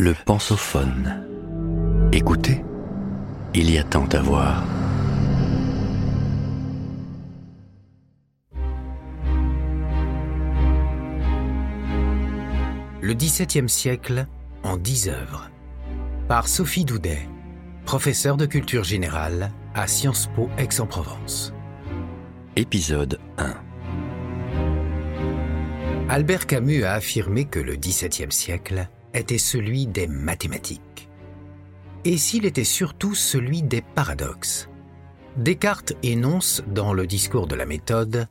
Le pensophone. Écoutez, il y a tant à voir. Le XVIIe siècle en dix œuvres. Par Sophie Doudet, professeure de culture générale à Sciences Po Aix-en-Provence. Épisode 1. Albert Camus a affirmé que le XVIIe siècle était celui des mathématiques. Et s'il était surtout celui des paradoxes. Descartes énonce dans le discours de la méthode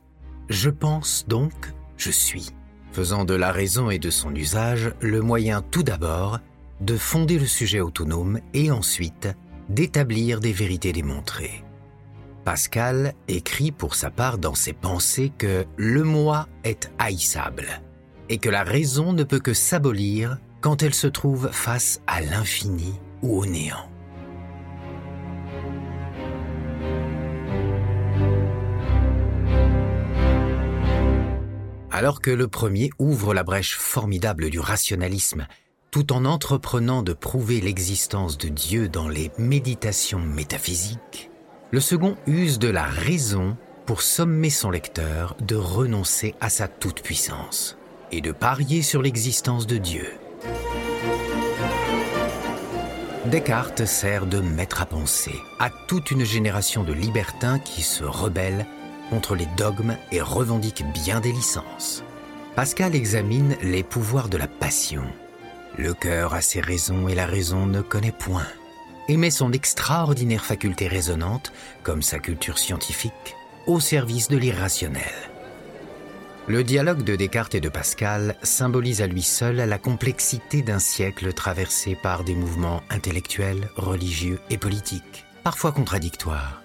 Je pense donc, je suis faisant de la raison et de son usage le moyen tout d'abord de fonder le sujet autonome et ensuite d'établir des vérités démontrées. Pascal écrit pour sa part dans ses pensées que le moi est haïssable et que la raison ne peut que s'abolir quand elle se trouve face à l'infini ou au néant. Alors que le premier ouvre la brèche formidable du rationalisme, tout en entreprenant de prouver l'existence de Dieu dans les méditations métaphysiques, le second use de la raison pour sommer son lecteur de renoncer à sa toute-puissance et de parier sur l'existence de Dieu. Descartes sert de maître à penser à toute une génération de libertins qui se rebellent contre les dogmes et revendique bien des licences. Pascal examine les pouvoirs de la passion. Le cœur a ses raisons et la raison ne connaît point. Et met son extraordinaire faculté raisonnante, comme sa culture scientifique, au service de l'irrationnel. Le dialogue de Descartes et de Pascal symbolise à lui seul la complexité d'un siècle traversé par des mouvements intellectuels, religieux et politiques, parfois contradictoires.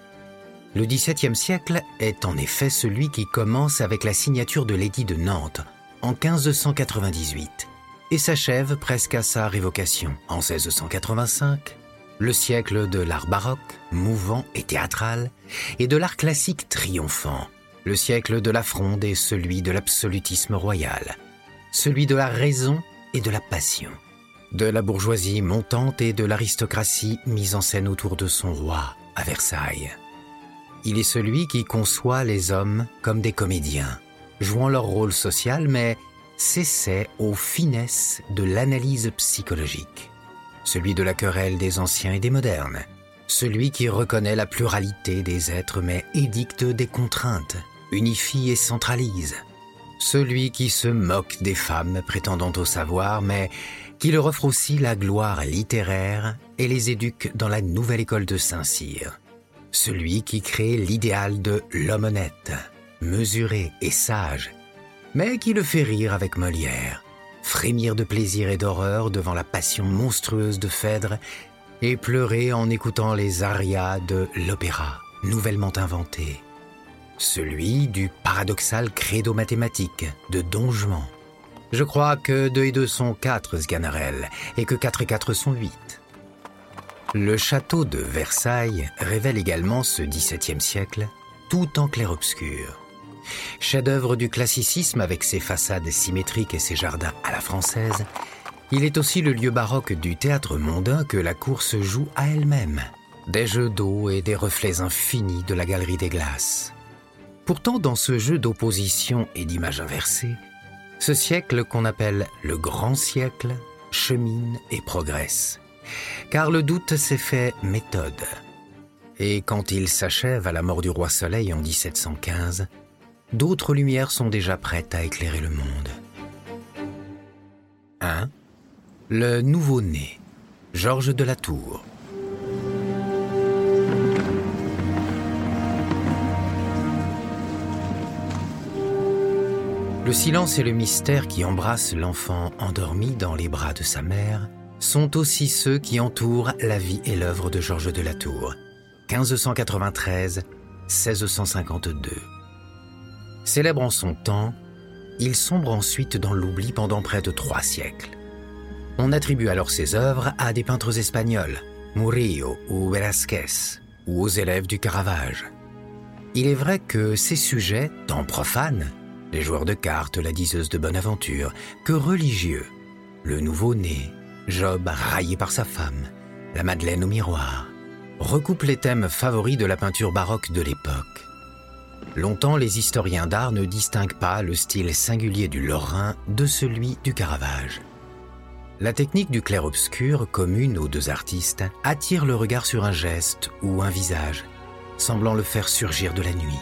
Le XVIIe siècle est en effet celui qui commence avec la signature de l'édit de Nantes en 1598 et s'achève presque à sa révocation en 1685. Le siècle de l'art baroque, mouvant et théâtral, et de l'art classique triomphant. Le siècle de la fronde et celui de l'absolutisme royal. Celui de la raison et de la passion. De la bourgeoisie montante et de l'aristocratie mise en scène autour de son roi à Versailles. Il est celui qui conçoit les hommes comme des comédiens, jouant leur rôle social, mais s'essaie aux finesses de l'analyse psychologique. Celui de la querelle des anciens et des modernes. Celui qui reconnaît la pluralité des êtres mais édicte des contraintes, unifie et centralise. Celui qui se moque des femmes prétendant au savoir mais qui leur offre aussi la gloire littéraire et les éduque dans la nouvelle école de Saint-Cyr celui qui crée l'idéal de l'homme honnête, mesuré et sage, mais qui le fait rire avec Molière, frémir de plaisir et d'horreur devant la passion monstrueuse de Phèdre et pleurer en écoutant les arias de l'opéra nouvellement inventé. Celui du paradoxal credo mathématique de Don Juan. Je crois que 2 et 2 sont 4, Sganarelle, et que 4 et 4 sont 8. Le château de Versailles révèle également ce XVIIe siècle tout en clair-obscur. Chef-d'œuvre du classicisme avec ses façades symétriques et ses jardins à la française, il est aussi le lieu baroque du théâtre mondain que la cour se joue à elle-même. Des jeux d'eau et des reflets infinis de la galerie des glaces. Pourtant, dans ce jeu d'opposition et d'images inversées, ce siècle qu'on appelle le grand siècle chemine et progresse car le doute s'est fait méthode. Et quand il s'achève à la mort du roi Soleil en 1715, d'autres lumières sont déjà prêtes à éclairer le monde. 1. Le nouveau-né, Georges de la Tour. Le silence et le mystère qui embrassent l'enfant endormi dans les bras de sa mère sont aussi ceux qui entourent la vie et l'œuvre de Georges de la Tour, 1593-1652. Célèbre en son temps, il sombre ensuite dans l'oubli pendant près de trois siècles. On attribue alors ses œuvres à des peintres espagnols, Murillo ou Velázquez, ou aux élèves du Caravage. Il est vrai que ces sujets, tant profanes, les joueurs de cartes, la diseuse de bonne aventure, que religieux, le nouveau-né, Job raillé par sa femme, la Madeleine au miroir, recoupe les thèmes favoris de la peinture baroque de l'époque. Longtemps, les historiens d'art ne distinguent pas le style singulier du Lorrain de celui du Caravage. La technique du clair-obscur, commune aux deux artistes, attire le regard sur un geste ou un visage, semblant le faire surgir de la nuit.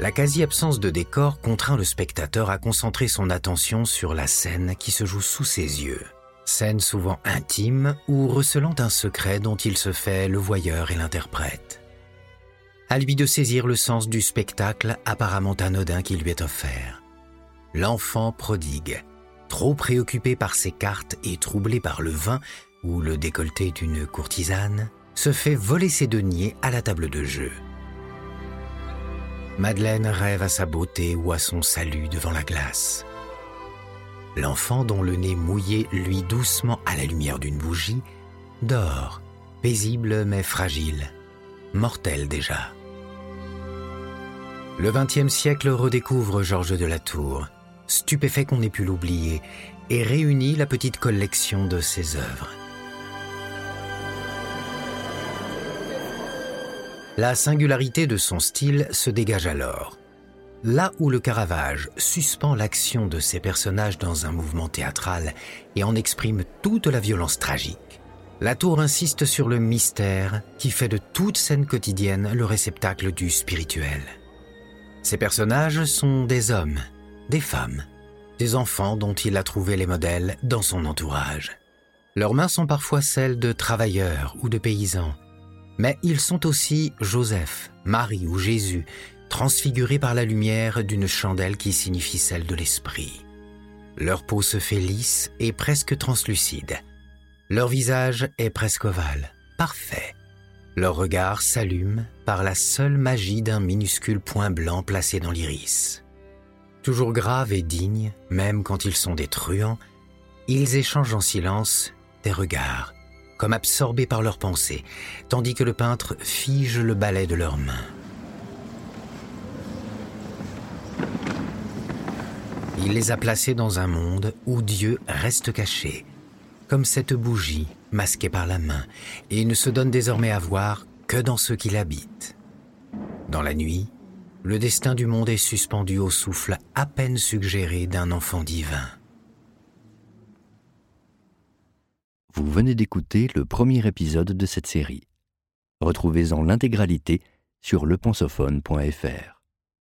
La quasi-absence de décor contraint le spectateur à concentrer son attention sur la scène qui se joue sous ses yeux. Scène souvent intime ou recelant un secret dont il se fait le voyeur et l'interprète. À lui de saisir le sens du spectacle apparemment anodin qui lui est offert. L'enfant prodigue, trop préoccupé par ses cartes et troublé par le vin ou le décolleté d'une courtisane, se fait voler ses deniers à la table de jeu. Madeleine rêve à sa beauté ou à son salut devant la glace. L'enfant dont le nez mouillé luit doucement à la lumière d'une bougie dort, paisible mais fragile, mortel déjà. Le XXe siècle redécouvre Georges de la Tour, stupéfait qu'on ait pu l'oublier, et réunit la petite collection de ses œuvres. La singularité de son style se dégage alors. Là où le Caravage suspend l'action de ses personnages dans un mouvement théâtral et en exprime toute la violence tragique, la tour insiste sur le mystère qui fait de toute scène quotidienne le réceptacle du spirituel. Ces personnages sont des hommes, des femmes, des enfants dont il a trouvé les modèles dans son entourage. Leurs mains sont parfois celles de travailleurs ou de paysans, mais ils sont aussi Joseph, Marie ou Jésus, transfigurés par la lumière d'une chandelle qui signifie celle de l'esprit. Leur peau se fait lisse et presque translucide. Leur visage est presque ovale, parfait. Leur regard s'allume par la seule magie d'un minuscule point blanc placé dans l'iris. Toujours graves et dignes, même quand ils sont des truands, ils échangent en silence des regards, comme absorbés par leurs pensées, tandis que le peintre fige le balai de leurs mains. Il les a placés dans un monde où Dieu reste caché, comme cette bougie masquée par la main, et ne se donne désormais à voir que dans ceux qui l'habitent. Dans la nuit, le destin du monde est suspendu au souffle à peine suggéré d'un enfant divin. Vous venez d'écouter le premier épisode de cette série. Retrouvez-en l'intégralité sur lepensophone.fr.